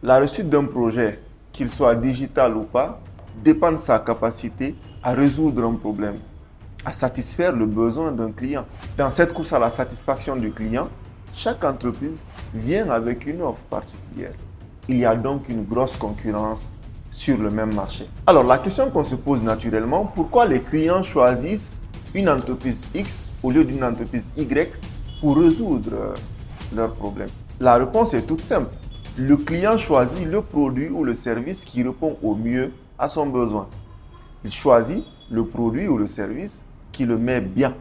La réussite d'un projet, qu'il soit digital ou pas, dépend de sa capacité à résoudre un problème, à satisfaire le besoin d'un client. Dans cette course à la satisfaction du client, chaque entreprise vient avec une offre particulière. Il y a donc une grosse concurrence sur le même marché. Alors la question qu'on se pose naturellement, pourquoi les clients choisissent une entreprise X au lieu d'une entreprise Y pour résoudre euh, leurs problèmes La réponse est toute simple. Le client choisit le produit ou le service qui répond au mieux à son besoin. Il choisit le produit ou le service qui le met bien.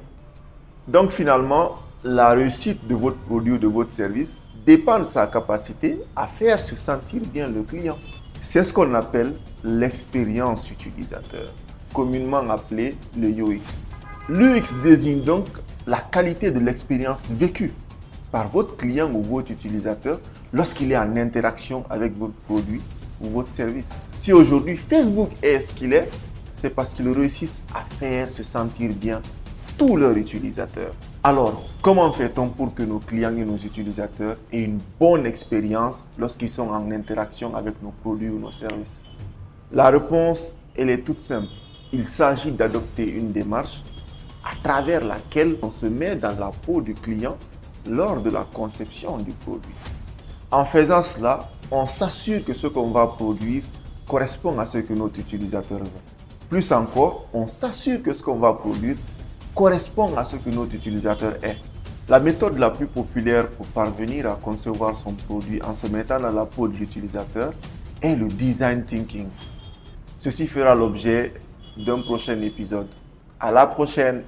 Donc finalement, la réussite de votre produit ou de votre service dépend de sa capacité à faire se sentir bien le client. C'est ce qu'on appelle l'expérience utilisateur, communément appelé le UX. L'UX désigne donc la qualité de l'expérience vécue par votre client ou votre utilisateur lorsqu'il est en interaction avec votre produit ou votre service. Si aujourd'hui Facebook est ce qu'il est, c'est parce qu'ils réussissent à faire se sentir bien tous leurs utilisateurs. Alors, comment fait-on pour que nos clients et nos utilisateurs aient une bonne expérience lorsqu'ils sont en interaction avec nos produits ou nos services? La réponse, elle est toute simple. Il s'agit d'adopter une démarche à travers laquelle on se met dans la peau du client lors de la conception du produit. En faisant cela, on s'assure que ce qu'on va produire correspond à ce que notre utilisateur veut. Plus encore, on s'assure que ce qu'on va produire correspond à ce que notre utilisateur est. La méthode la plus populaire pour parvenir à concevoir son produit en se mettant dans la peau de l'utilisateur est le design thinking. Ceci fera l'objet d'un prochain épisode. À la prochaine!